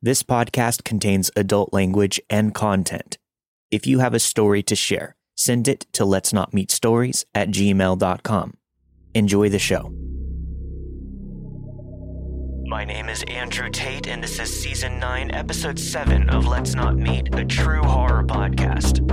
This podcast contains adult language and content. If you have a story to share, send it to let's not meet stories at gmail.com. Enjoy the show. My name is Andrew Tate, and this is season 9, episode 7 of Let's Not Meet, a true horror podcast.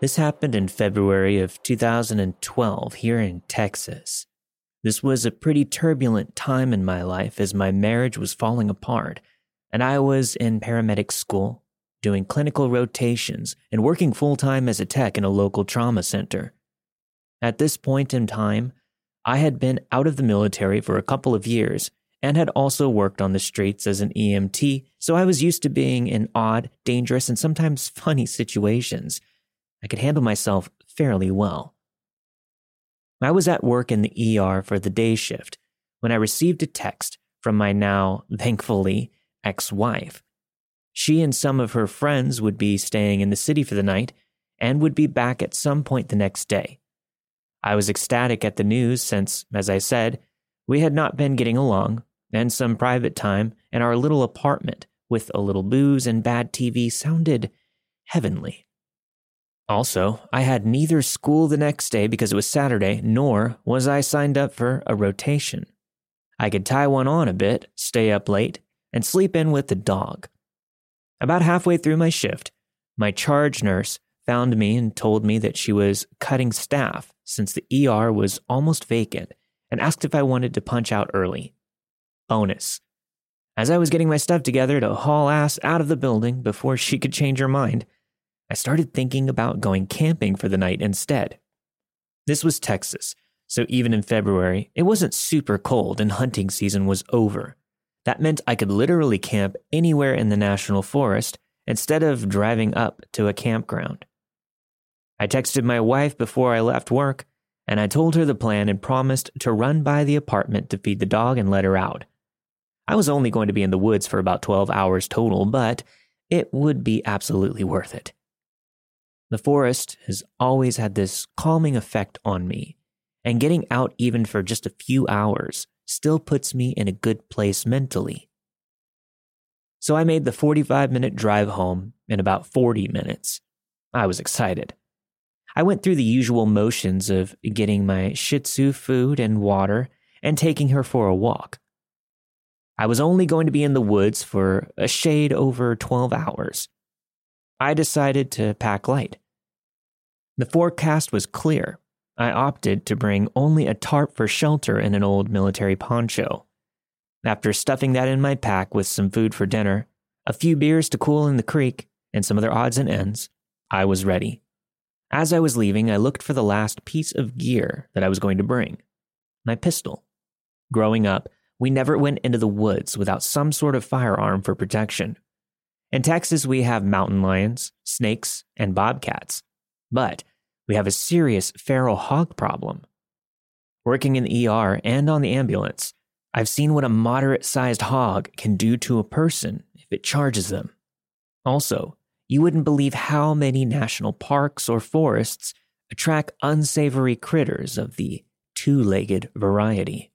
This happened in February of 2012 here in Texas. This was a pretty turbulent time in my life as my marriage was falling apart, and I was in paramedic school, doing clinical rotations, and working full time as a tech in a local trauma center. At this point in time, I had been out of the military for a couple of years and had also worked on the streets as an EMT, so I was used to being in odd, dangerous, and sometimes funny situations. I could handle myself fairly well. I was at work in the ER for the day shift when I received a text from my now, thankfully, ex wife. She and some of her friends would be staying in the city for the night and would be back at some point the next day. I was ecstatic at the news since, as I said, we had not been getting along, and some private time in our little apartment with a little booze and bad TV sounded heavenly. Also, I had neither school the next day because it was Saturday, nor was I signed up for a rotation. I could tie one on a bit, stay up late, and sleep in with the dog. About halfway through my shift, my charge nurse found me and told me that she was cutting staff since the ER was almost vacant and asked if I wanted to punch out early. Bonus. As I was getting my stuff together to haul ass out of the building before she could change her mind, I started thinking about going camping for the night instead. This was Texas, so even in February, it wasn't super cold and hunting season was over. That meant I could literally camp anywhere in the national forest instead of driving up to a campground. I texted my wife before I left work, and I told her the plan and promised to run by the apartment to feed the dog and let her out. I was only going to be in the woods for about 12 hours total, but it would be absolutely worth it. The forest has always had this calming effect on me, and getting out even for just a few hours still puts me in a good place mentally. So I made the 45 minute drive home in about 40 minutes. I was excited. I went through the usual motions of getting my Shih Tzu food and water and taking her for a walk. I was only going to be in the woods for a shade over 12 hours. I decided to pack light. The forecast was clear. I opted to bring only a tarp for shelter and an old military poncho. After stuffing that in my pack with some food for dinner, a few beers to cool in the creek, and some other odds and ends, I was ready. As I was leaving, I looked for the last piece of gear that I was going to bring my pistol. Growing up, we never went into the woods without some sort of firearm for protection. In Texas, we have mountain lions, snakes, and bobcats. But we have a serious feral hog problem. Working in the ER and on the ambulance, I've seen what a moderate sized hog can do to a person if it charges them. Also, you wouldn't believe how many national parks or forests attract unsavory critters of the two legged variety.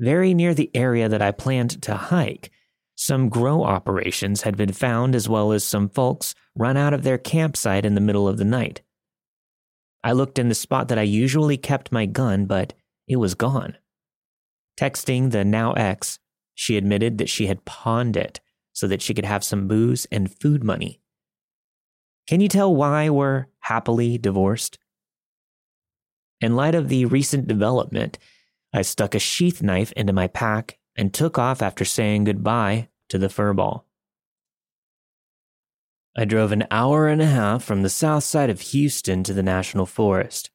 Very near the area that I planned to hike, some grow operations had been found, as well as some folks run out of their campsite in the middle of the night. I looked in the spot that I usually kept my gun, but it was gone. Texting the now ex, she admitted that she had pawned it so that she could have some booze and food money. Can you tell why we're happily divorced? In light of the recent development, I stuck a sheath knife into my pack and took off after saying goodbye to the furball. I drove an hour and a half from the south side of Houston to the National Forest.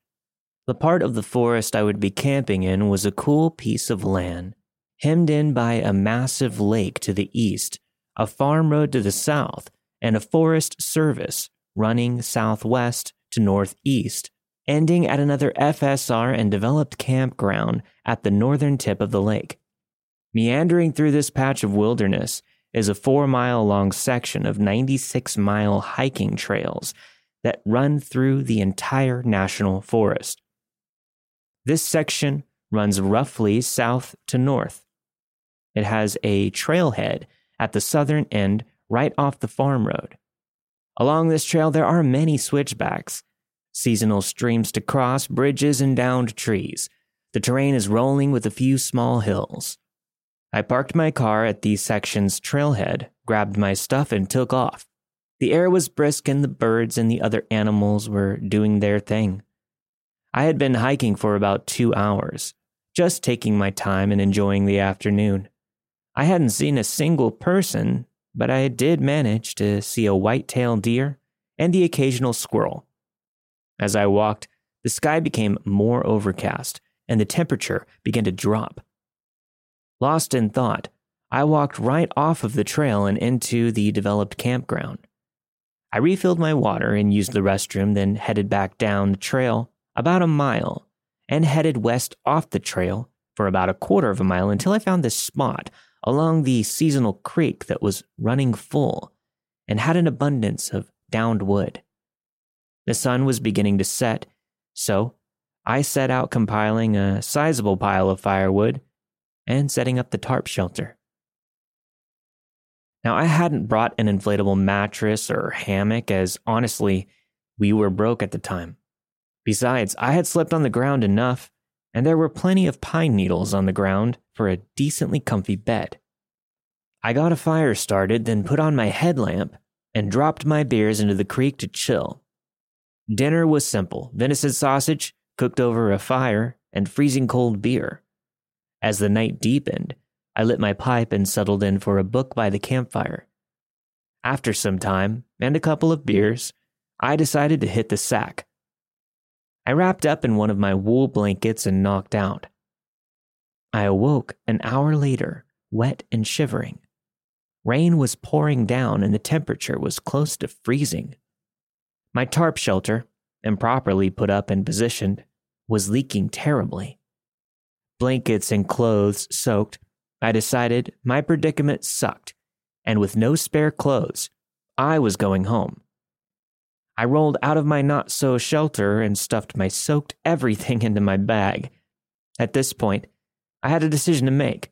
The part of the forest I would be camping in was a cool piece of land. hemmed in by a massive lake to the east, a farm road to the south, and a forest service running southwest to northeast, ending at another FSR and developed campground at the northern tip of the lake. Meandering through this patch of wilderness is a four mile long section of 96 mile hiking trails that run through the entire national forest. This section runs roughly south to north. It has a trailhead at the southern end right off the farm road. Along this trail, there are many switchbacks, seasonal streams to cross, bridges, and downed trees. The terrain is rolling with a few small hills. I parked my car at the section's trailhead, grabbed my stuff, and took off. The air was brisk and the birds and the other animals were doing their thing. I had been hiking for about two hours, just taking my time and enjoying the afternoon. I hadn't seen a single person, but I did manage to see a white-tailed deer and the occasional squirrel. As I walked, the sky became more overcast and the temperature began to drop. Lost in thought, I walked right off of the trail and into the developed campground. I refilled my water and used the restroom, then headed back down the trail about a mile and headed west off the trail for about a quarter of a mile until I found this spot along the seasonal creek that was running full and had an abundance of downed wood. The sun was beginning to set, so I set out compiling a sizable pile of firewood and setting up the tarp shelter. Now, I hadn't brought an inflatable mattress or hammock, as honestly, we were broke at the time. Besides, I had slept on the ground enough, and there were plenty of pine needles on the ground for a decently comfy bed. I got a fire started, then put on my headlamp and dropped my beers into the creek to chill. Dinner was simple venison sausage cooked over a fire and freezing cold beer. As the night deepened, I lit my pipe and settled in for a book by the campfire. After some time and a couple of beers, I decided to hit the sack. I wrapped up in one of my wool blankets and knocked out. I awoke an hour later, wet and shivering. Rain was pouring down and the temperature was close to freezing. My tarp shelter, improperly put up and positioned, was leaking terribly blankets and clothes soaked, I decided my predicament sucked, and with no spare clothes, I was going home. I rolled out of my not so shelter and stuffed my soaked everything into my bag. At this point, I had a decision to make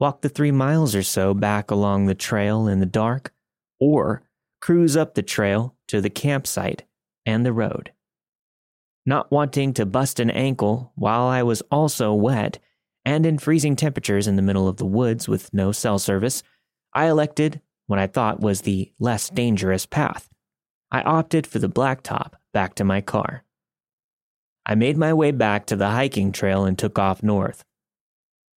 walk the three miles or so back along the trail in the dark, or cruise up the trail to the campsite and the road. Not wanting to bust an ankle while I was also wet and in freezing temperatures in the middle of the woods with no cell service, I elected what I thought was the less dangerous path. I opted for the blacktop back to my car. I made my way back to the hiking trail and took off north.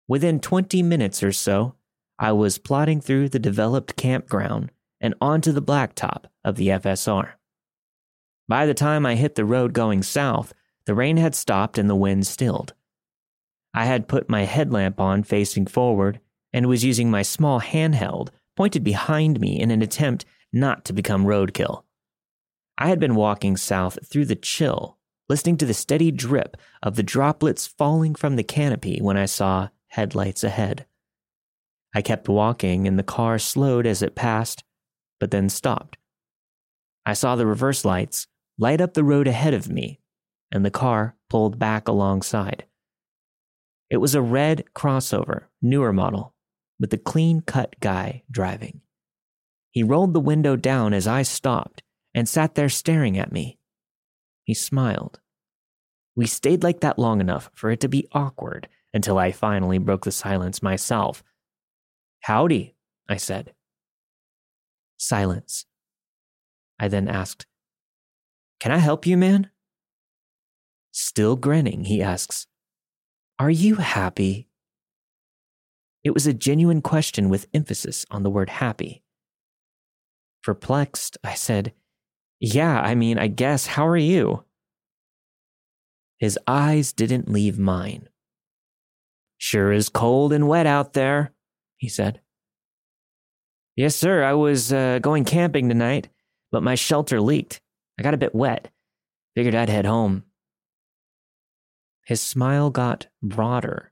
Within 20 minutes or so, I was plodding through the developed campground and onto the blacktop of the FSR. By the time I hit the road going south, the rain had stopped and the wind stilled. I had put my headlamp on facing forward and was using my small handheld pointed behind me in an attempt not to become roadkill. I had been walking south through the chill, listening to the steady drip of the droplets falling from the canopy when I saw headlights ahead. I kept walking and the car slowed as it passed, but then stopped. I saw the reverse lights light up the road ahead of me, and the car pulled back alongside. It was a red crossover, newer model, with a clean cut guy driving. He rolled the window down as I stopped and sat there staring at me. He smiled. We stayed like that long enough for it to be awkward until I finally broke the silence myself. Howdy, I said. Silence. I then asked, can I help you, man? Still grinning, he asks, Are you happy? It was a genuine question with emphasis on the word happy. Perplexed, I said, Yeah, I mean, I guess, how are you? His eyes didn't leave mine. Sure is cold and wet out there, he said. Yes, sir. I was uh, going camping tonight, but my shelter leaked. I got a bit wet. Figured I'd head home. His smile got broader.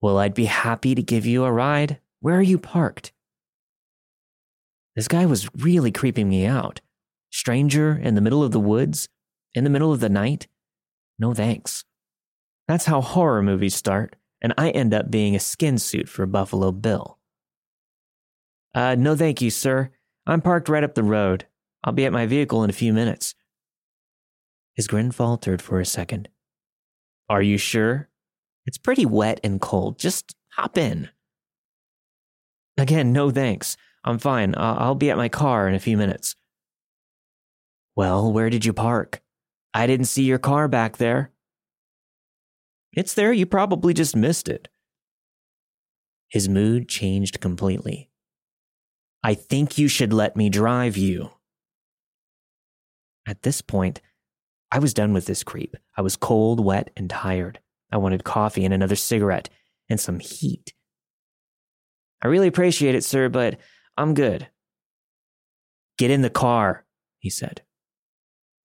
Well, I'd be happy to give you a ride. Where are you parked? This guy was really creeping me out. Stranger in the middle of the woods, in the middle of the night. No thanks. That's how horror movies start, and I end up being a skin suit for Buffalo Bill. Uh, no thank you, sir. I'm parked right up the road. I'll be at my vehicle in a few minutes. His grin faltered for a second. Are you sure? It's pretty wet and cold. Just hop in. Again, no thanks. I'm fine. I'll be at my car in a few minutes. Well, where did you park? I didn't see your car back there. It's there. You probably just missed it. His mood changed completely. I think you should let me drive you. At this point, I was done with this creep. I was cold, wet, and tired. I wanted coffee and another cigarette and some heat. I really appreciate it, sir, but I'm good. Get in the car, he said.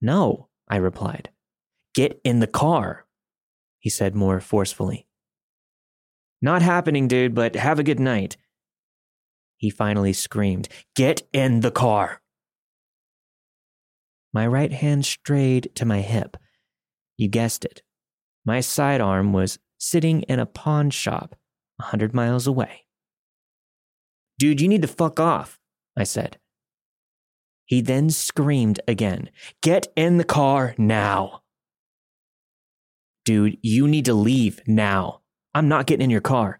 No, I replied. Get in the car, he said more forcefully. Not happening, dude, but have a good night. He finally screamed, Get in the car. My right hand strayed to my hip. You guessed it. My sidearm was sitting in a pawn shop a hundred miles away. Dude, you need to fuck off, I said. He then screamed again, Get in the car now. Dude, you need to leave now. I'm not getting in your car.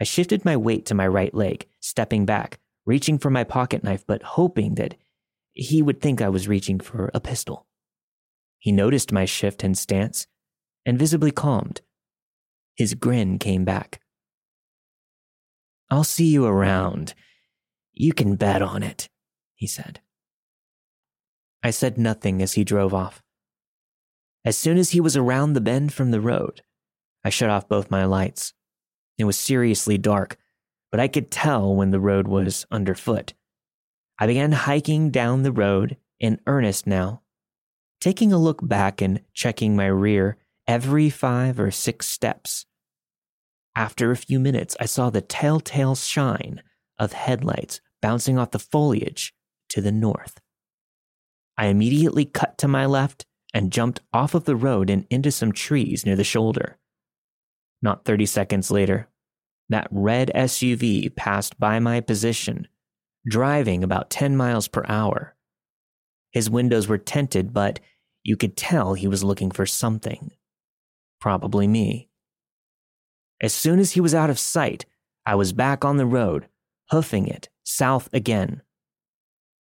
I shifted my weight to my right leg, stepping back, reaching for my pocket knife, but hoping that he would think I was reaching for a pistol. He noticed my shift in stance and visibly calmed. His grin came back. I'll see you around. You can bet on it, he said. I said nothing as he drove off. As soon as he was around the bend from the road, I shut off both my lights. It was seriously dark, but I could tell when the road was underfoot. I began hiking down the road in earnest now, taking a look back and checking my rear every five or six steps. After a few minutes, I saw the telltale shine of headlights bouncing off the foliage to the north. I immediately cut to my left and jumped off of the road and into some trees near the shoulder. Not 30 seconds later, that red SUV passed by my position driving about 10 miles per hour. His windows were tinted, but you could tell he was looking for something. Probably me. As soon as he was out of sight, I was back on the road, hoofing it south again.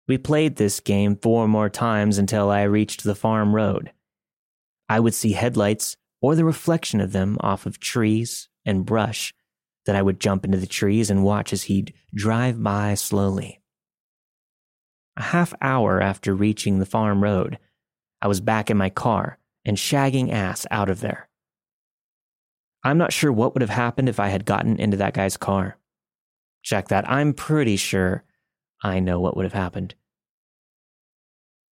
We played this game four more times until I reached the farm road. I would see headlights or the reflection of them off of trees and brush then I would jump into the trees and watch as he'd drive by slowly. A half hour after reaching the farm road, I was back in my car and shagging ass out of there. I'm not sure what would have happened if I had gotten into that guy's car. Check that. I'm pretty sure I know what would have happened.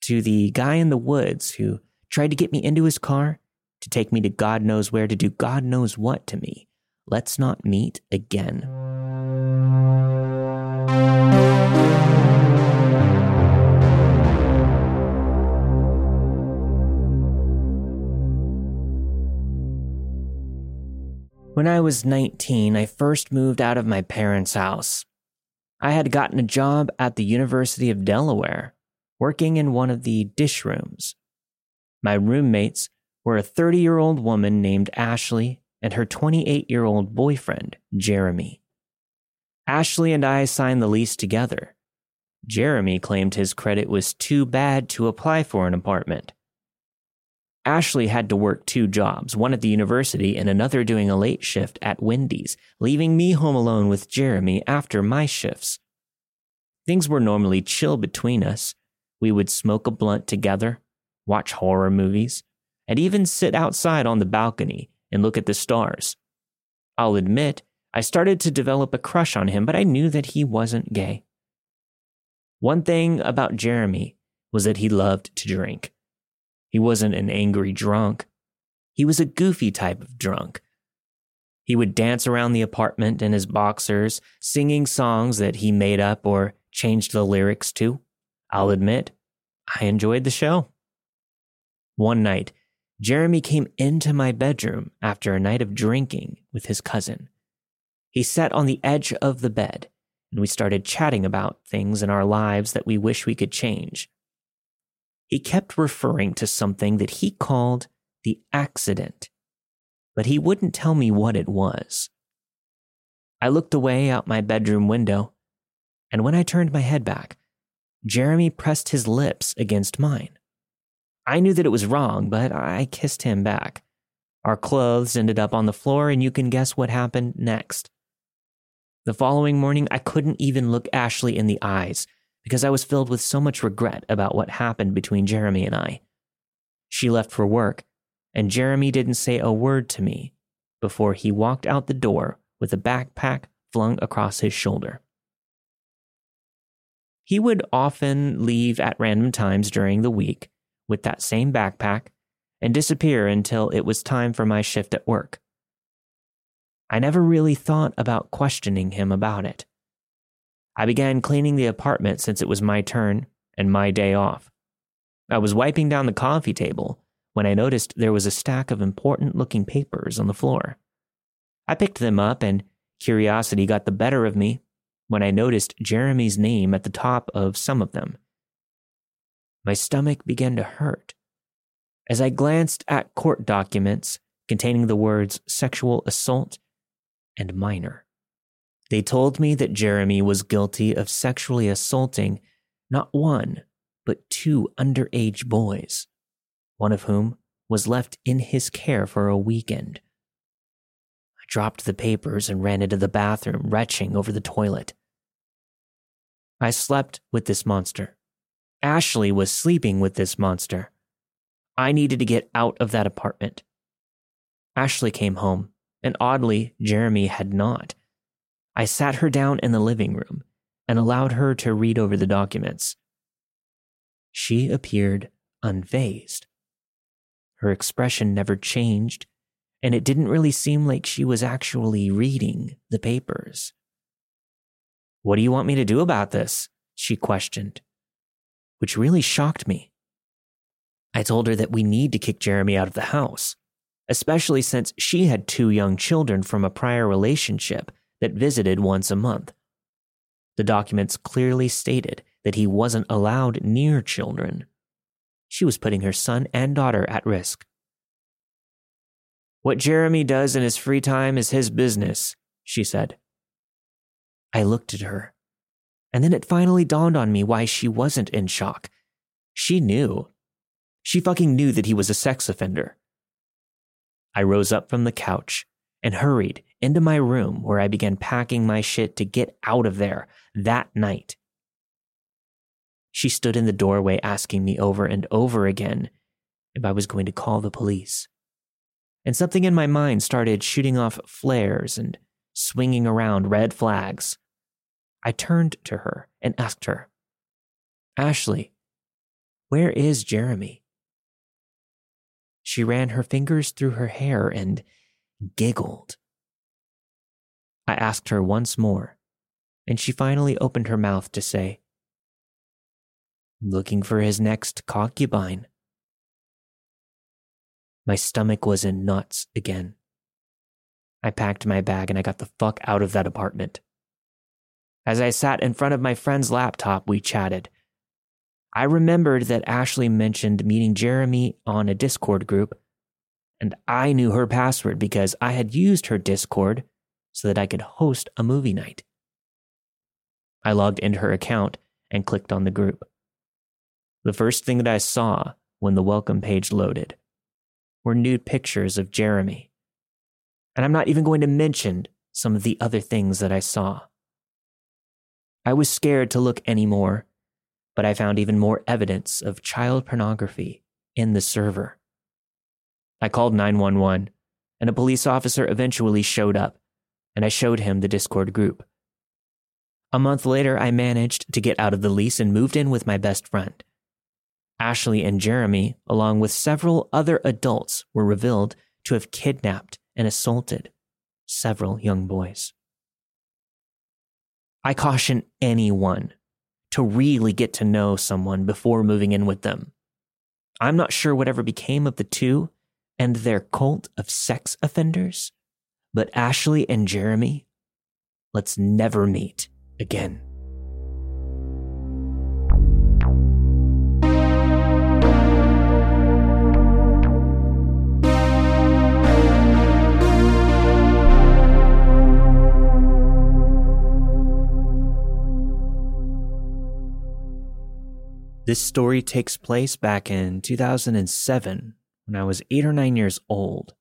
To the guy in the woods who tried to get me into his car, to take me to God knows where, to do God knows what to me, Let's not meet again. When I was 19, I first moved out of my parents' house. I had gotten a job at the University of Delaware, working in one of the dish rooms. My roommates were a 30 year old woman named Ashley and her 28 year old boyfriend, Jeremy. Ashley and I signed the lease together. Jeremy claimed his credit was too bad to apply for an apartment. Ashley had to work two jobs, one at the university and another doing a late shift at Wendy's, leaving me home alone with Jeremy after my shifts. Things were normally chill between us. We would smoke a blunt together, watch horror movies, and even sit outside on the balcony and look at the stars. I'll admit, I started to develop a crush on him, but I knew that he wasn't gay. One thing about Jeremy was that he loved to drink. He wasn't an angry drunk. He was a goofy type of drunk. He would dance around the apartment in his boxers, singing songs that he made up or changed the lyrics to. I'll admit, I enjoyed the show. One night, Jeremy came into my bedroom after a night of drinking with his cousin. He sat on the edge of the bed, and we started chatting about things in our lives that we wish we could change. He kept referring to something that he called the accident, but he wouldn't tell me what it was. I looked away out my bedroom window, and when I turned my head back, Jeremy pressed his lips against mine. I knew that it was wrong, but I kissed him back. Our clothes ended up on the floor, and you can guess what happened next. The following morning, I couldn't even look Ashley in the eyes because I was filled with so much regret about what happened between Jeremy and I. She left for work, and Jeremy didn't say a word to me before he walked out the door with a backpack flung across his shoulder. He would often leave at random times during the week with that same backpack and disappear until it was time for my shift at work. I never really thought about questioning him about it. I began cleaning the apartment since it was my turn and my day off. I was wiping down the coffee table when I noticed there was a stack of important looking papers on the floor. I picked them up and curiosity got the better of me when I noticed Jeremy's name at the top of some of them. My stomach began to hurt. As I glanced at court documents containing the words sexual assault and minor, they told me that Jeremy was guilty of sexually assaulting not one, but two underage boys, one of whom was left in his care for a weekend. I dropped the papers and ran into the bathroom, retching over the toilet. I slept with this monster. Ashley was sleeping with this monster. I needed to get out of that apartment. Ashley came home, and oddly, Jeremy had not. I sat her down in the living room and allowed her to read over the documents. She appeared unfazed. Her expression never changed, and it didn't really seem like she was actually reading the papers. What do you want me to do about this? She questioned, which really shocked me. I told her that we need to kick Jeremy out of the house, especially since she had two young children from a prior relationship that visited once a month. The documents clearly stated that he wasn't allowed near children. She was putting her son and daughter at risk. What Jeremy does in his free time is his business, she said. I looked at her. And then it finally dawned on me why she wasn't in shock. She knew. She fucking knew that he was a sex offender. I rose up from the couch and hurried into my room where I began packing my shit to get out of there that night. She stood in the doorway asking me over and over again if I was going to call the police. And something in my mind started shooting off flares and swinging around red flags. I turned to her and asked her, Ashley, where is Jeremy? She ran her fingers through her hair and giggled. I asked her once more, and she finally opened her mouth to say, Looking for his next concubine. My stomach was in knots again. I packed my bag and I got the fuck out of that apartment. As I sat in front of my friend's laptop, we chatted. I remembered that Ashley mentioned meeting Jeremy on a Discord group, and I knew her password because I had used her Discord so that I could host a movie night. I logged into her account and clicked on the group. The first thing that I saw when the welcome page loaded were nude pictures of Jeremy and I'm not even going to mention some of the other things that I saw. I was scared to look anymore, but I found even more evidence of child pornography in the server. I called 911, and a police officer eventually showed up and I showed him the Discord group. A month later, I managed to get out of the lease and moved in with my best friend. Ashley and Jeremy, along with several other adults, were revealed to have kidnapped and assaulted several young boys. I caution anyone to really get to know someone before moving in with them. I'm not sure whatever became of the two and their cult of sex offenders, but Ashley and Jeremy, let's never meet again. This story takes place back in 2007 when I was eight or nine years old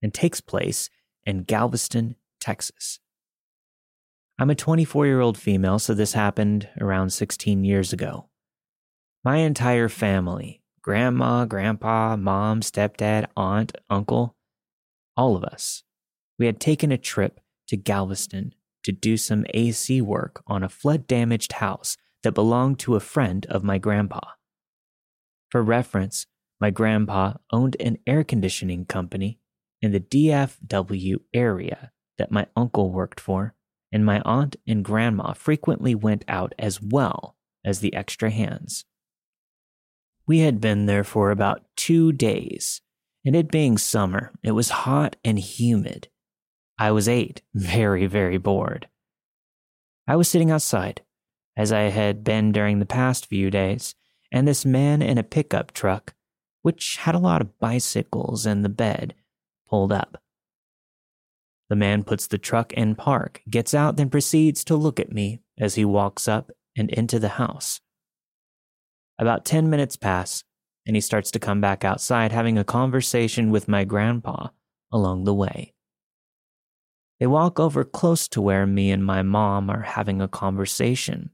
and takes place in Galveston, Texas. I'm a 24 year old female, so this happened around 16 years ago. My entire family grandma, grandpa, mom, stepdad, aunt, uncle all of us we had taken a trip to Galveston to do some AC work on a flood damaged house that belonged to a friend of my grandpa. For reference, my grandpa owned an air conditioning company in the DFW area that my uncle worked for, and my aunt and grandma frequently went out as well as the extra hands. We had been there for about two days, and it being summer, it was hot and humid. I was eight, very, very bored. I was sitting outside, as I had been during the past few days, and this man in a pickup truck, which had a lot of bicycles in the bed, pulled up. The man puts the truck in park, gets out, then proceeds to look at me as he walks up and into the house. About 10 minutes pass, and he starts to come back outside, having a conversation with my grandpa along the way. They walk over close to where me and my mom are having a conversation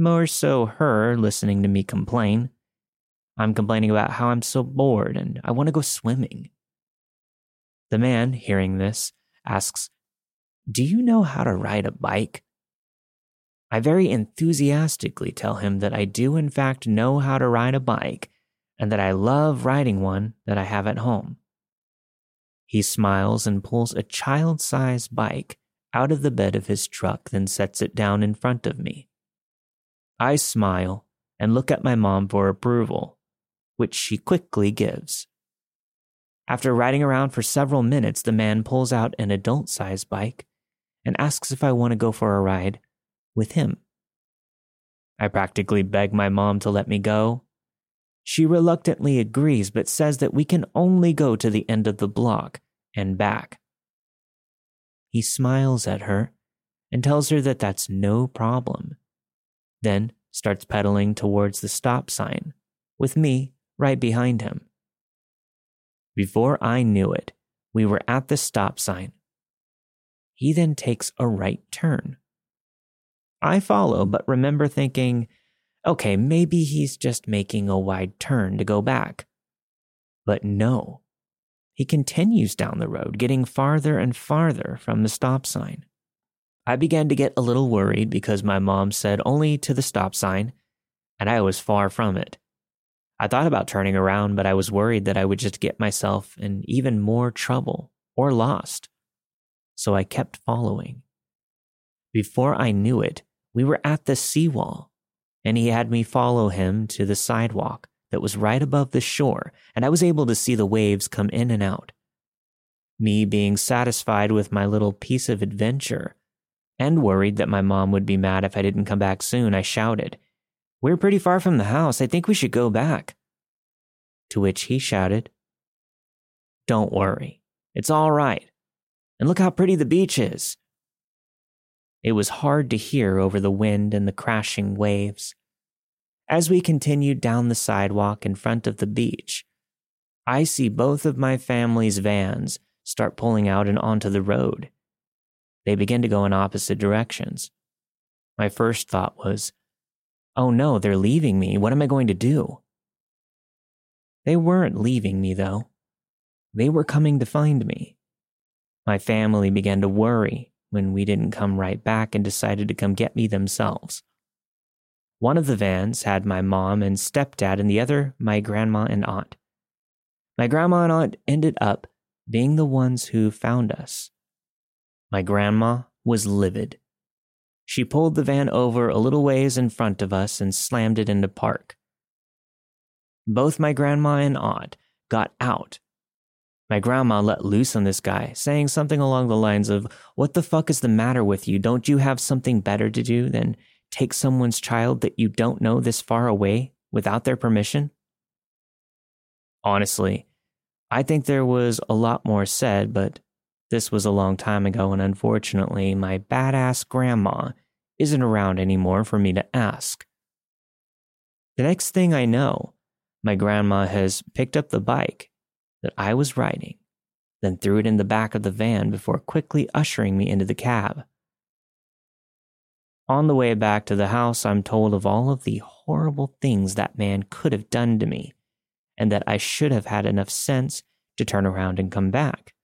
more so her listening to me complain. I'm complaining about how I'm so bored and I want to go swimming. The man, hearing this, asks, Do you know how to ride a bike? I very enthusiastically tell him that I do, in fact, know how to ride a bike and that I love riding one that I have at home. He smiles and pulls a child sized bike out of the bed of his truck, then sets it down in front of me. I smile and look at my mom for approval, which she quickly gives. After riding around for several minutes, the man pulls out an adult sized bike and asks if I want to go for a ride with him. I practically beg my mom to let me go. She reluctantly agrees, but says that we can only go to the end of the block and back. He smiles at her and tells her that that's no problem then starts pedaling towards the stop sign, with me right behind him. Before I knew it, we were at the stop sign. He then takes a right turn. I follow, but remember thinking, okay, maybe he's just making a wide turn to go back. But no, he continues down the road, getting farther and farther from the stop sign. I began to get a little worried because my mom said only to the stop sign, and I was far from it. I thought about turning around, but I was worried that I would just get myself in even more trouble or lost. So I kept following. Before I knew it, we were at the seawall, and he had me follow him to the sidewalk that was right above the shore, and I was able to see the waves come in and out. Me being satisfied with my little piece of adventure, and worried that my mom would be mad if I didn't come back soon, I shouted, We're pretty far from the house. I think we should go back. To which he shouted, Don't worry. It's all right. And look how pretty the beach is. It was hard to hear over the wind and the crashing waves. As we continued down the sidewalk in front of the beach, I see both of my family's vans start pulling out and onto the road. They begin to go in opposite directions. My first thought was, oh no, they're leaving me. What am I going to do? They weren't leaving me, though. They were coming to find me. My family began to worry when we didn't come right back and decided to come get me themselves. One of the vans had my mom and stepdad, and the other my grandma and aunt. My grandma and aunt ended up being the ones who found us. My grandma was livid. She pulled the van over a little ways in front of us and slammed it into park. Both my grandma and aunt got out. My grandma let loose on this guy, saying something along the lines of, What the fuck is the matter with you? Don't you have something better to do than take someone's child that you don't know this far away without their permission? Honestly, I think there was a lot more said, but this was a long time ago, and unfortunately, my badass grandma isn't around anymore for me to ask. The next thing I know, my grandma has picked up the bike that I was riding, then threw it in the back of the van before quickly ushering me into the cab. On the way back to the house, I'm told of all of the horrible things that man could have done to me, and that I should have had enough sense to turn around and come back.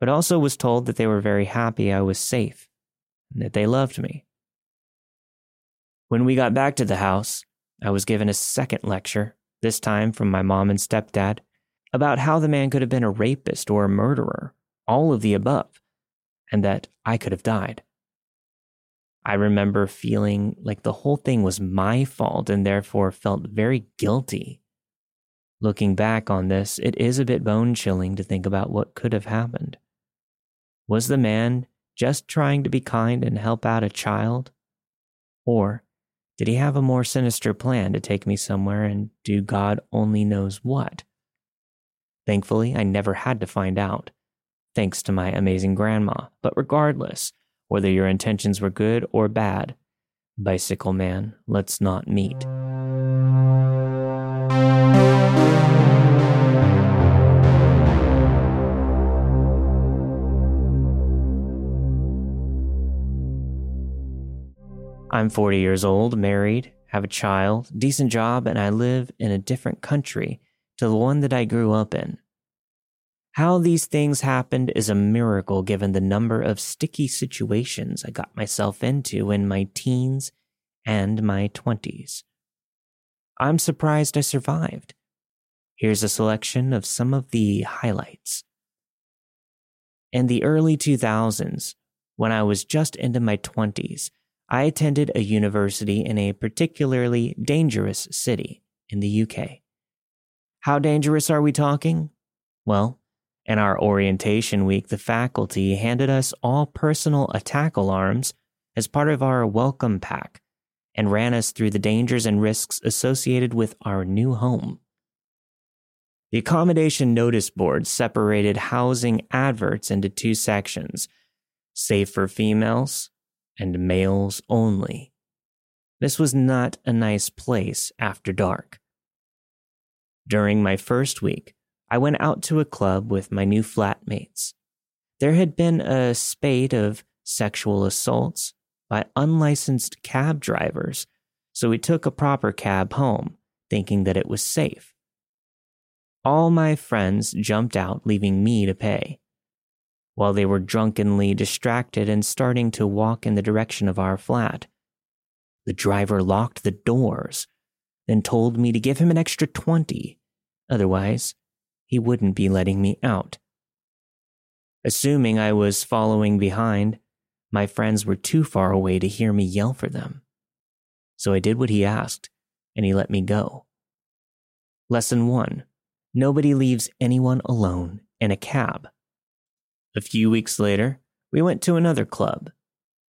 But also was told that they were very happy I was safe and that they loved me. When we got back to the house, I was given a second lecture, this time from my mom and stepdad, about how the man could have been a rapist or a murderer, all of the above, and that I could have died. I remember feeling like the whole thing was my fault and therefore felt very guilty. Looking back on this, it is a bit bone chilling to think about what could have happened. Was the man just trying to be kind and help out a child? Or did he have a more sinister plan to take me somewhere and do God only knows what? Thankfully, I never had to find out, thanks to my amazing grandma. But regardless, whether your intentions were good or bad. Bicycle Man, let's not meet. I'm 40 years old, married, have a child, decent job, and I live in a different country to the one that I grew up in. How these things happened is a miracle given the number of sticky situations I got myself into in my teens and my 20s. I'm surprised I survived. Here's a selection of some of the highlights. In the early 2000s, when I was just into my 20s, I attended a university in a particularly dangerous city in the UK. How dangerous are we talking? Well, in our orientation week, the faculty handed us all personal attack alarms as part of our welcome pack and ran us through the dangers and risks associated with our new home. The accommodation notice board separated housing adverts into two sections safe for females and males only. This was not a nice place after dark. During my first week, I went out to a club with my new flatmates. There had been a spate of sexual assaults by unlicensed cab drivers, so we took a proper cab home, thinking that it was safe. All my friends jumped out, leaving me to pay. While they were drunkenly distracted and starting to walk in the direction of our flat, the driver locked the doors, then told me to give him an extra 20. Otherwise, he wouldn't be letting me out. Assuming I was following behind, my friends were too far away to hear me yell for them. So I did what he asked, and he let me go. Lesson 1 Nobody leaves anyone alone in a cab. A few weeks later, we went to another club.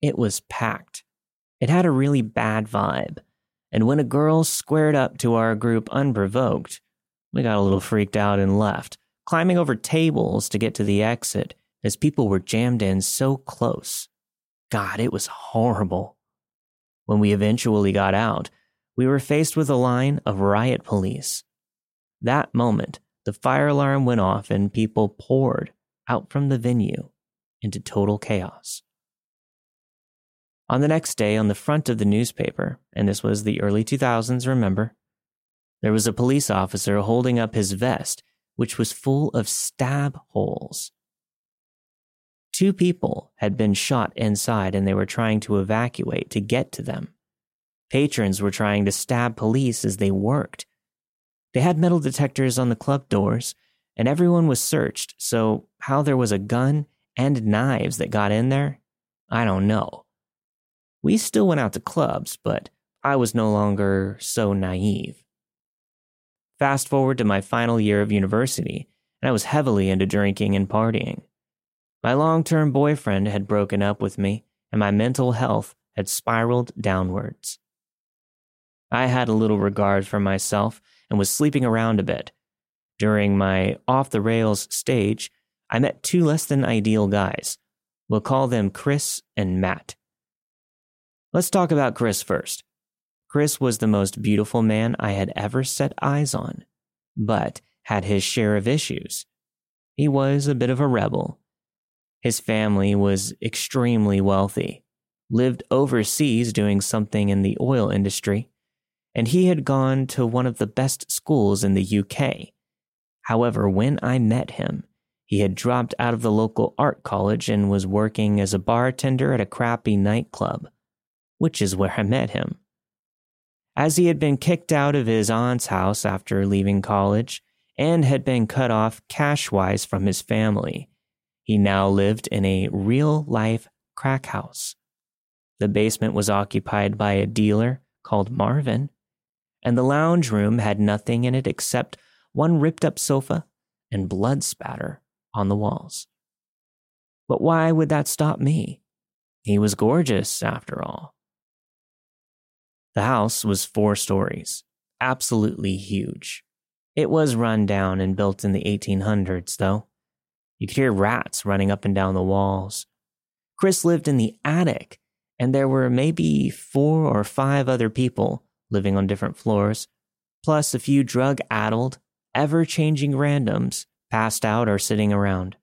It was packed. It had a really bad vibe, and when a girl squared up to our group unprovoked, we got a little freaked out and left, climbing over tables to get to the exit as people were jammed in so close. God, it was horrible. When we eventually got out, we were faced with a line of riot police. That moment, the fire alarm went off and people poured out from the venue into total chaos. On the next day, on the front of the newspaper, and this was the early 2000s, remember, there was a police officer holding up his vest, which was full of stab holes. Two people had been shot inside and they were trying to evacuate to get to them. Patrons were trying to stab police as they worked. They had metal detectors on the club doors, and everyone was searched, so how there was a gun and knives that got in there, I don't know. We still went out to clubs, but I was no longer so naive. Fast forward to my final year of university, and I was heavily into drinking and partying. My long term boyfriend had broken up with me, and my mental health had spiraled downwards. I had a little regard for myself and was sleeping around a bit. During my off the rails stage, I met two less than ideal guys. We'll call them Chris and Matt. Let's talk about Chris first. Chris was the most beautiful man I had ever set eyes on, but had his share of issues. He was a bit of a rebel. His family was extremely wealthy, lived overseas doing something in the oil industry, and he had gone to one of the best schools in the UK. However, when I met him, he had dropped out of the local art college and was working as a bartender at a crappy nightclub, which is where I met him. As he had been kicked out of his aunt's house after leaving college and had been cut off cash wise from his family, he now lived in a real life crack house. The basement was occupied by a dealer called Marvin, and the lounge room had nothing in it except one ripped up sofa and blood spatter on the walls. But why would that stop me? He was gorgeous, after all. The house was four stories, absolutely huge. It was run down and built in the 1800s, though. You could hear rats running up and down the walls. Chris lived in the attic, and there were maybe four or five other people living on different floors, plus a few drug addled, ever changing randoms passed out or sitting around.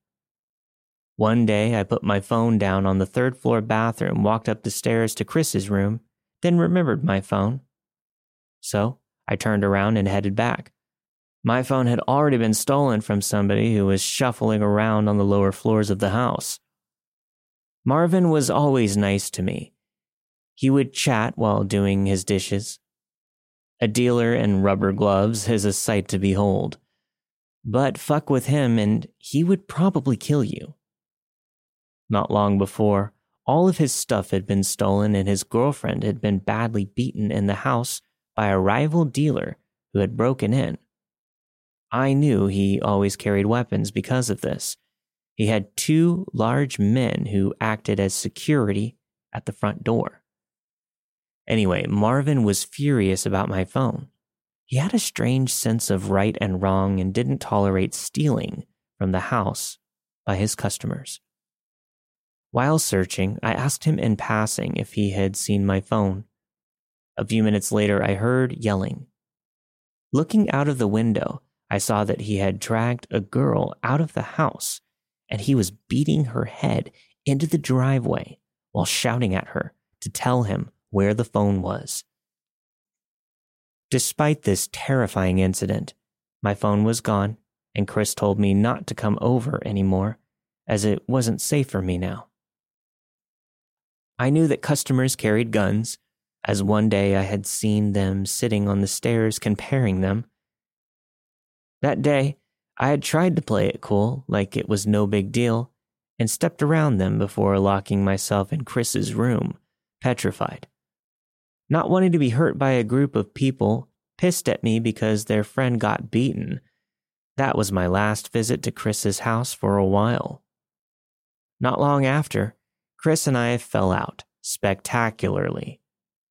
One day, I put my phone down on the third floor bathroom, walked up the stairs to Chris's room, then remembered my phone. So I turned around and headed back. My phone had already been stolen from somebody who was shuffling around on the lower floors of the house. Marvin was always nice to me. He would chat while doing his dishes, a dealer in rubber gloves is a sight to behold. But fuck with him and he would probably kill you. Not long before, all of his stuff had been stolen and his girlfriend had been badly beaten in the house by a rival dealer who had broken in. I knew he always carried weapons because of this. He had two large men who acted as security at the front door. Anyway, Marvin was furious about my phone. He had a strange sense of right and wrong and didn't tolerate stealing from the house by his customers. While searching, I asked him in passing if he had seen my phone. A few minutes later, I heard yelling. Looking out of the window, I saw that he had dragged a girl out of the house and he was beating her head into the driveway while shouting at her to tell him where the phone was. Despite this terrifying incident, my phone was gone, and Chris told me not to come over anymore, as it wasn't safe for me now. I knew that customers carried guns, as one day I had seen them sitting on the stairs comparing them. That day, I had tried to play it cool, like it was no big deal, and stepped around them before locking myself in Chris's room, petrified not wanting to be hurt by a group of people pissed at me because their friend got beaten. That was my last visit to Chris's house for a while. Not long after, Chris and I fell out spectacularly.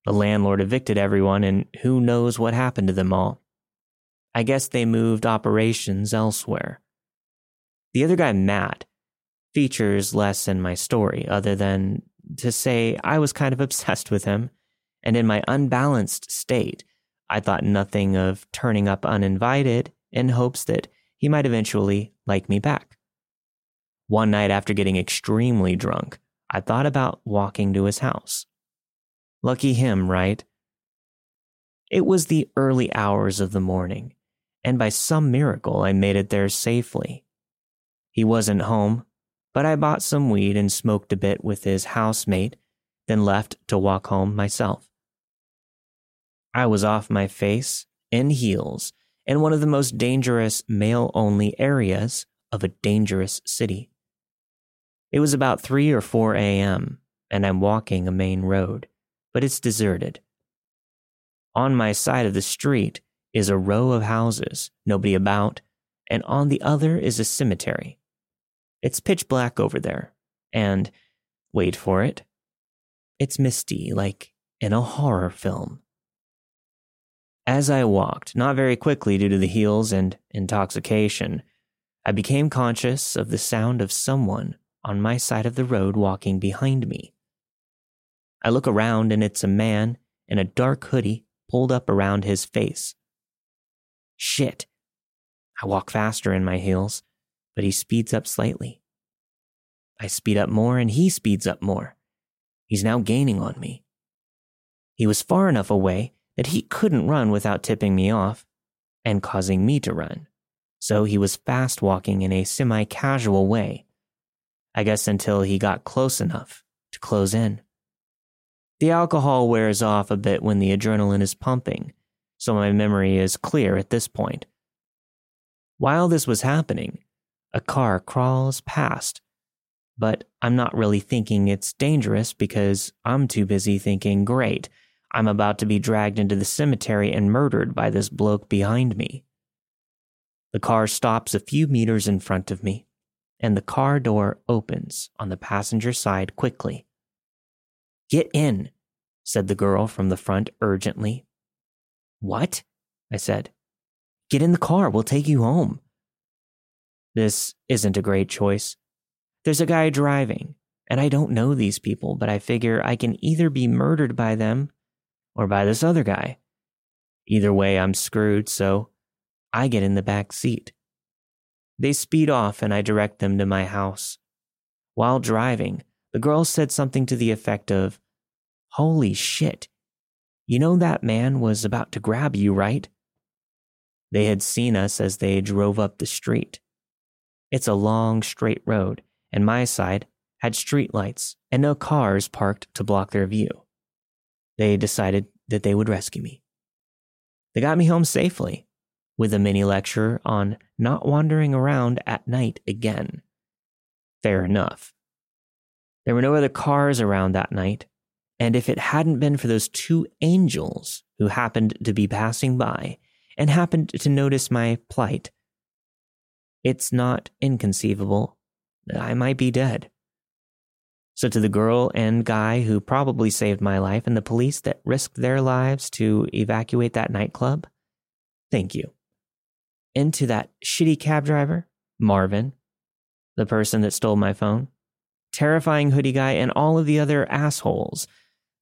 The landlord evicted everyone, and who knows what happened to them all. I guess they moved operations elsewhere. The other guy, Matt, features less in my story, other than to say I was kind of obsessed with him and in my unbalanced state, I thought nothing of turning up uninvited in hopes that he might eventually like me back. One night after getting extremely drunk, I thought about walking to his house. Lucky him, right? It was the early hours of the morning, and by some miracle I made it there safely. He wasn't home, but I bought some weed and smoked a bit with his housemate, then left to walk home myself. I was off my face, in heels, in one of the most dangerous male only areas of a dangerous city. It was about 3 or 4 a.m., and I'm walking a main road, but it's deserted. On my side of the street is a row of houses, nobody about, and on the other is a cemetery. It's pitch black over there, and wait for it, it's misty, like in a horror film. As I walked, not very quickly due to the heels and intoxication, I became conscious of the sound of someone on my side of the road walking behind me. I look around and it's a man in a dark hoodie pulled up around his face. Shit. I walk faster in my heels, but he speeds up slightly. I speed up more and he speeds up more. He's now gaining on me. He was far enough away that he couldn't run without tipping me off and causing me to run. So he was fast walking in a semi casual way. I guess until he got close enough to close in. The alcohol wears off a bit when the adrenaline is pumping, so my memory is clear at this point. While this was happening, a car crawls past, but I'm not really thinking it's dangerous because I'm too busy thinking, great, I'm about to be dragged into the cemetery and murdered by this bloke behind me. The car stops a few meters in front of me, and the car door opens on the passenger side quickly. Get in, said the girl from the front urgently. What? I said. Get in the car, we'll take you home. This isn't a great choice. There's a guy driving, and I don't know these people, but I figure I can either be murdered by them or by this other guy. Either way, I'm screwed, so I get in the back seat. They speed off, and I direct them to my house. While driving, the girl said something to the effect of, Holy shit. You know that man was about to grab you, right? They had seen us as they drove up the street. It's a long, straight road, and my side had streetlights and no cars parked to block their view. They decided that they would rescue me. They got me home safely, with a mini lecture on not wandering around at night again. Fair enough. There were no other cars around that night, and if it hadn't been for those two angels who happened to be passing by and happened to notice my plight, it's not inconceivable that I might be dead. So, to the girl and guy who probably saved my life and the police that risked their lives to evacuate that nightclub, thank you. And to that shitty cab driver, Marvin, the person that stole my phone, terrifying hoodie guy, and all of the other assholes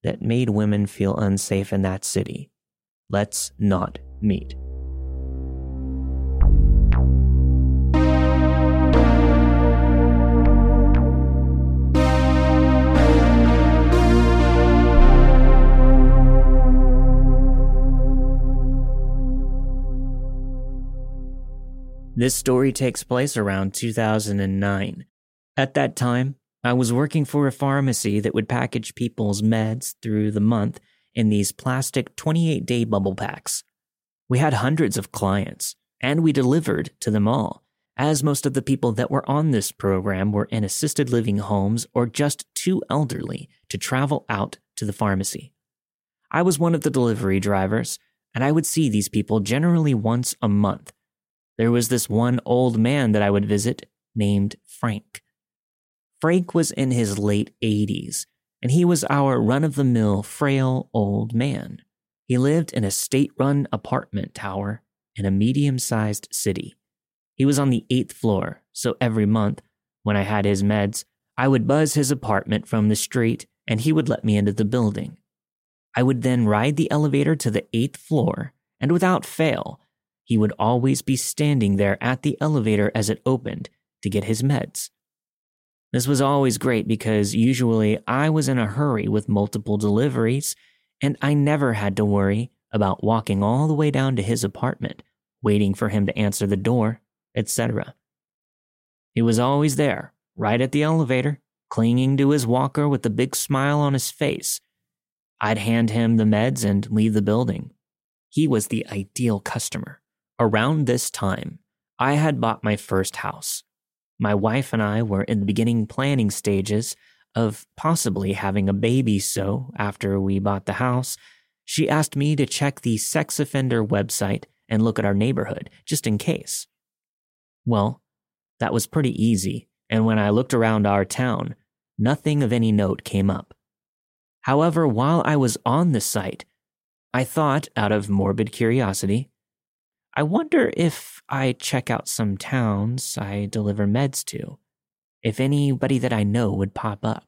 that made women feel unsafe in that city. Let's not meet. This story takes place around 2009. At that time, I was working for a pharmacy that would package people's meds through the month in these plastic 28 day bubble packs. We had hundreds of clients, and we delivered to them all, as most of the people that were on this program were in assisted living homes or just too elderly to travel out to the pharmacy. I was one of the delivery drivers, and I would see these people generally once a month. There was this one old man that I would visit named Frank. Frank was in his late 80s, and he was our run of the mill, frail old man. He lived in a state run apartment tower in a medium sized city. He was on the eighth floor, so every month, when I had his meds, I would buzz his apartment from the street and he would let me into the building. I would then ride the elevator to the eighth floor, and without fail, he would always be standing there at the elevator as it opened to get his meds. This was always great because usually I was in a hurry with multiple deliveries, and I never had to worry about walking all the way down to his apartment, waiting for him to answer the door, etc. He was always there, right at the elevator, clinging to his walker with a big smile on his face. I'd hand him the meds and leave the building. He was the ideal customer. Around this time, I had bought my first house. My wife and I were in the beginning planning stages of possibly having a baby, so after we bought the house, she asked me to check the sex offender website and look at our neighborhood, just in case. Well, that was pretty easy, and when I looked around our town, nothing of any note came up. However, while I was on the site, I thought, out of morbid curiosity, I wonder if I check out some towns I deliver meds to, if anybody that I know would pop up.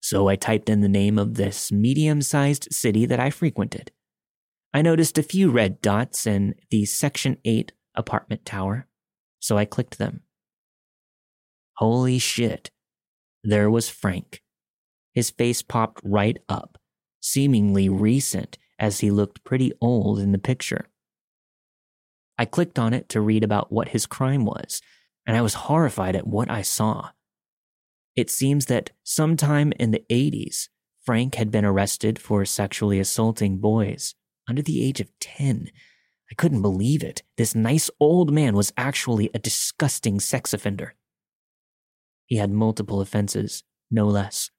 So I typed in the name of this medium sized city that I frequented. I noticed a few red dots in the Section 8 apartment tower, so I clicked them. Holy shit. There was Frank. His face popped right up seemingly recent as he looked pretty old in the picture. I clicked on it to read about what his crime was, and I was horrified at what I saw. It seems that sometime in the 80s, Frank had been arrested for sexually assaulting boys under the age of 10. I couldn't believe it. This nice old man was actually a disgusting sex offender. He had multiple offenses, no less.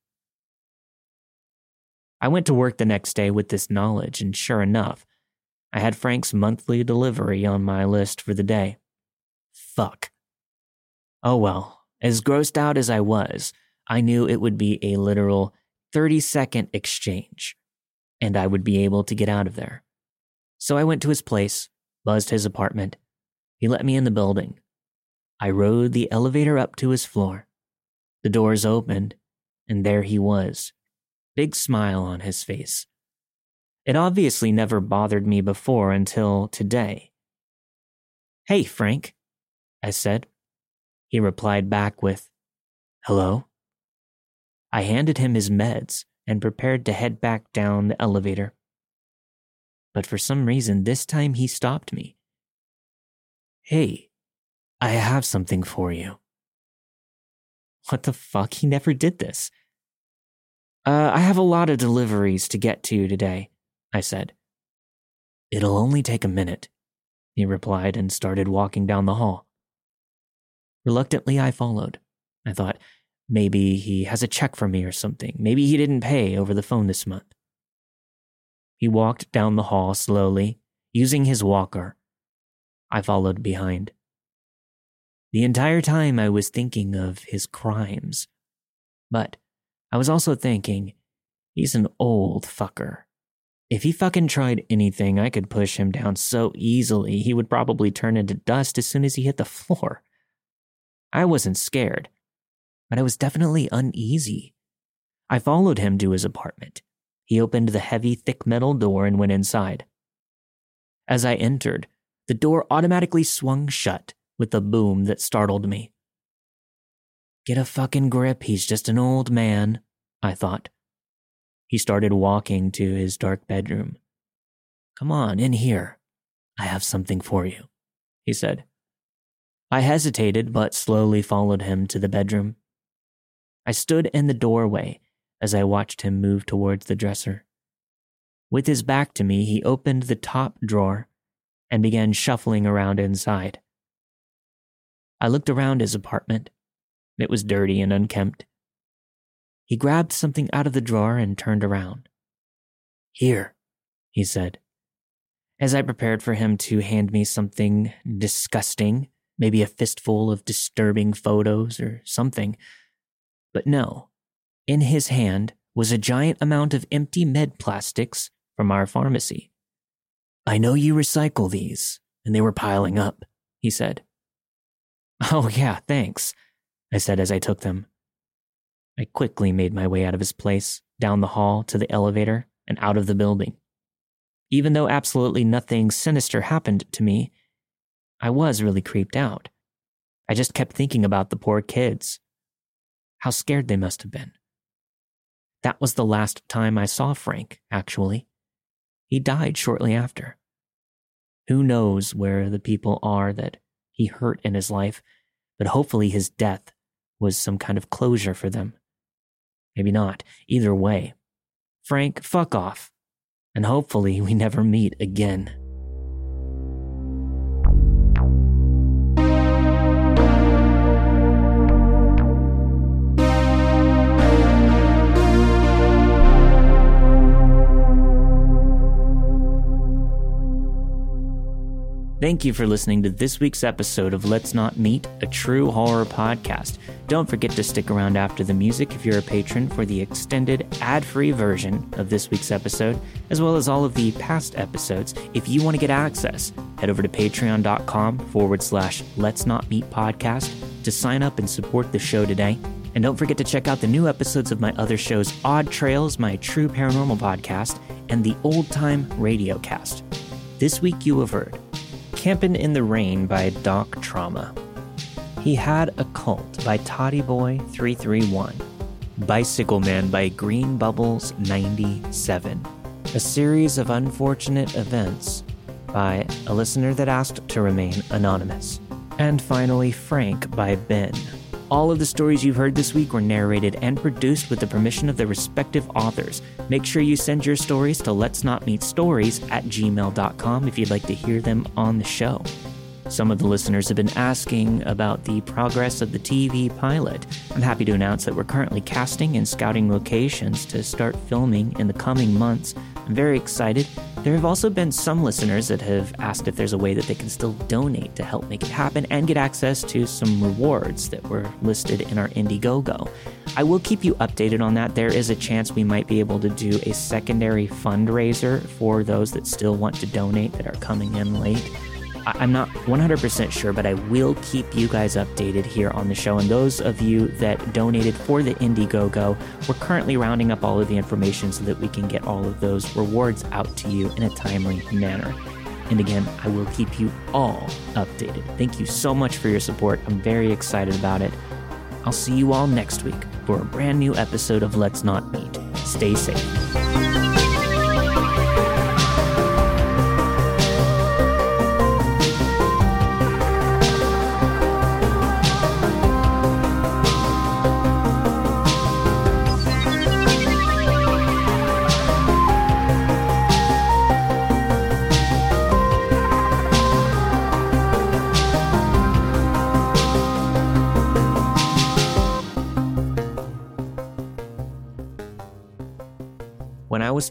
I went to work the next day with this knowledge, and sure enough, I had Frank's monthly delivery on my list for the day. Fuck. Oh well, as grossed out as I was, I knew it would be a literal 30 second exchange, and I would be able to get out of there. So I went to his place, buzzed his apartment. He let me in the building. I rode the elevator up to his floor. The doors opened, and there he was, big smile on his face. It obviously never bothered me before until today. Hey, Frank, I said. He replied back with, Hello? I handed him his meds and prepared to head back down the elevator. But for some reason, this time he stopped me. Hey, I have something for you. What the fuck? He never did this. Uh, I have a lot of deliveries to get to today, I said. It'll only take a minute, he replied and started walking down the hall. Reluctantly, I followed. I thought, maybe he has a check for me or something. Maybe he didn't pay over the phone this month. He walked down the hall slowly, using his walker. I followed behind. The entire time I was thinking of his crimes. But I was also thinking, he's an old fucker. If he fucking tried anything, I could push him down so easily he would probably turn into dust as soon as he hit the floor. I wasn't scared, but I was definitely uneasy. I followed him to his apartment. He opened the heavy, thick metal door and went inside. As I entered, the door automatically swung shut with a boom that startled me. Get a fucking grip, he's just an old man, I thought. He started walking to his dark bedroom. Come on, in here. I have something for you, he said. I hesitated, but slowly followed him to the bedroom. I stood in the doorway as I watched him move towards the dresser. With his back to me, he opened the top drawer and began shuffling around inside. I looked around his apartment it was dirty and unkempt. He grabbed something out of the drawer and turned around. Here, he said. As I prepared for him to hand me something disgusting, maybe a fistful of disturbing photos or something. But no, in his hand was a giant amount of empty med plastics from our pharmacy. I know you recycle these, and they were piling up, he said. Oh, yeah, thanks. I said as I took them. I quickly made my way out of his place, down the hall to the elevator, and out of the building. Even though absolutely nothing sinister happened to me, I was really creeped out. I just kept thinking about the poor kids. How scared they must have been. That was the last time I saw Frank, actually. He died shortly after. Who knows where the people are that he hurt in his life, but hopefully his death was some kind of closure for them. Maybe not. Either way. Frank, fuck off. And hopefully we never meet again. Thank you for listening to this week's episode of Let's Not Meet, a true horror podcast. Don't forget to stick around after the music if you're a patron for the extended, ad free version of this week's episode, as well as all of the past episodes. If you want to get access, head over to patreon.com forward slash Let's Not Meet podcast to sign up and support the show today. And don't forget to check out the new episodes of my other shows, Odd Trails, my true paranormal podcast, and the Old Time Radio Cast. This week you have heard Campin' in the Rain by Doc Trauma. He Had a Cult by Toddy Boy 331. Bicycle Man by Green Bubbles 97. A series of unfortunate events by a listener that asked to remain anonymous. And finally, Frank by Ben. All of the stories you've heard this week were narrated and produced with the permission of their respective authors. Make sure you send your stories to let's not meet stories at gmail.com if you'd like to hear them on the show. Some of the listeners have been asking about the progress of the TV pilot. I'm happy to announce that we're currently casting and scouting locations to start filming in the coming months. I'm very excited. There have also been some listeners that have asked if there's a way that they can still donate to help make it happen and get access to some rewards that were listed in our Indiegogo. I will keep you updated on that. There is a chance we might be able to do a secondary fundraiser for those that still want to donate that are coming in late. I'm not 100% sure, but I will keep you guys updated here on the show. And those of you that donated for the Indiegogo, we're currently rounding up all of the information so that we can get all of those rewards out to you in a timely manner. And again, I will keep you all updated. Thank you so much for your support. I'm very excited about it. I'll see you all next week for a brand new episode of Let's Not Meet. Stay safe.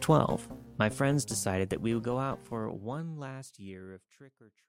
12, my friends decided that we would go out for one last year of trick or treat.